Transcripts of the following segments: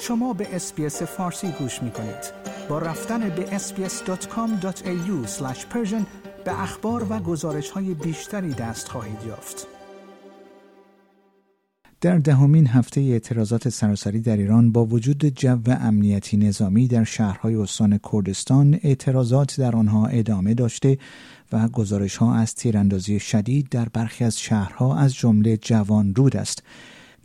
شما به اسپیس فارسی گوش می کنید. با رفتن به sbs.com.au به اخبار و گزارش های بیشتری دست خواهید یافت. در دهمین هفته اعتراضات سراسری در ایران با وجود جو امنیتی نظامی در شهرهای استان کردستان اعتراضات در آنها ادامه داشته و گزارش ها از تیراندازی شدید در برخی از شهرها از جمله جوان رود است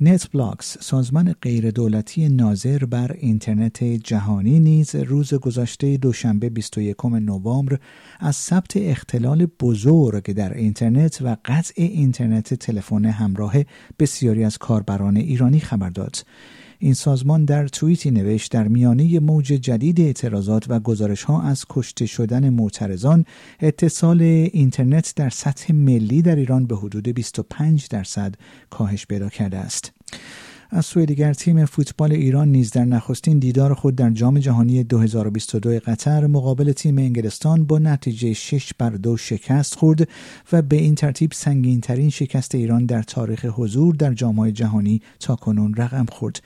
نت بلاکس سازمان غیردولتی ناظر بر اینترنت جهانی نیز روز گذشته دوشنبه 21 نوامبر از ثبت اختلال بزرگ در اینترنت و قطع اینترنت تلفن همراه بسیاری از کاربران ایرانی خبر داد. این سازمان در توییتی نوشت در میانه موج جدید اعتراضات و گزارش ها از کشته شدن معترضان اتصال اینترنت در سطح ملی در ایران به حدود 25 درصد کاهش پیدا کرده است. از سوی دیگر تیم فوتبال ایران نیز در نخستین دیدار خود در جام جهانی 2022 قطر مقابل تیم انگلستان با نتیجه 6 بر دو شکست خورد و به این ترتیب سنگین ترین شکست ایران در تاریخ حضور در جام جهانی تا کنون رقم خورد.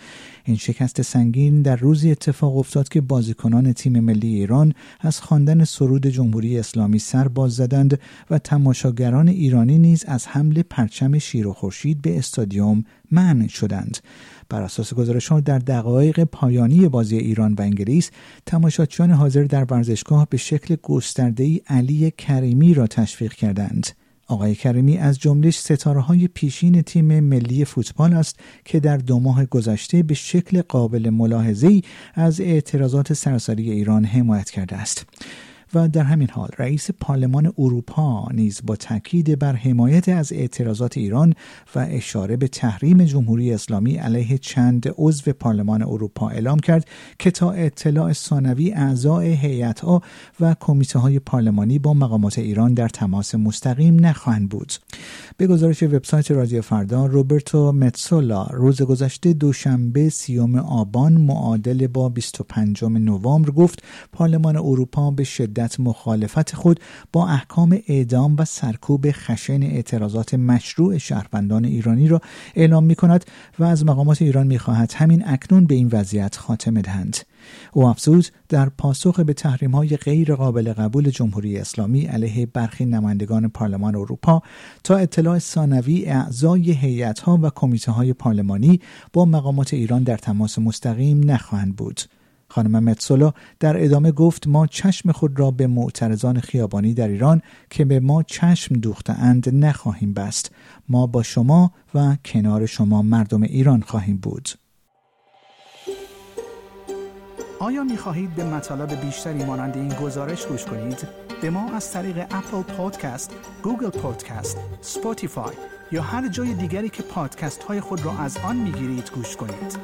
این شکست سنگین در روزی اتفاق افتاد که بازیکنان تیم ملی ایران از خواندن سرود جمهوری اسلامی سر باز زدند و تماشاگران ایرانی نیز از حمل پرچم شیر و خورشید به استادیوم منع شدند بر اساس گزارش در دقایق پایانی بازی ایران و انگلیس تماشاچیان حاضر در ورزشگاه به شکل گسترده علی کریمی را تشویق کردند آقای کریمی از جمله ستاره های پیشین تیم ملی فوتبال است که در دو ماه گذشته به شکل قابل ملاحظه‌ای از اعتراضات سراسری ایران حمایت کرده است. و در همین حال رئیس پارلمان اروپا نیز با تاکید بر حمایت از اعتراضات ایران و اشاره به تحریم جمهوری اسلامی علیه چند عضو پارلمان اروپا اعلام کرد که تا اطلاع ثانوی اعضای هیئتها و کمیته های پارلمانی با مقامات ایران در تماس مستقیم نخواهند بود. به گزارش وبسایت رادیو فردا روبرتو متسولا روز گذشته دوشنبه سیوم آبان معادل با 25 نوامبر گفت پارلمان اروپا به شدت مخالفت خود با احکام اعدام و سرکوب خشن اعتراضات مشروع شهروندان ایرانی را اعلام می کند و از مقامات ایران می خواهد همین اکنون به این وضعیت خاتمه دهند. او افزود در پاسخ به تحریم های غیر قابل قبول جمهوری اسلامی علیه برخی نمایندگان پارلمان اروپا تا اطلاع ثانوی اعضای هیئت ها و کمیته های پارلمانی با مقامات ایران در تماس مستقیم نخواهند بود. خانم متسولا در ادامه گفت ما چشم خود را به معترضان خیابانی در ایران که به ما چشم اند نخواهیم بست ما با شما و کنار شما مردم ایران خواهیم بود آیا می خواهید به مطالب بیشتری مانند این گزارش گوش کنید؟ به ما از طریق اپل پادکست، گوگل پادکست، سپوتیفای یا هر جای دیگری که پادکست های خود را از آن می گیرید گوش کنید؟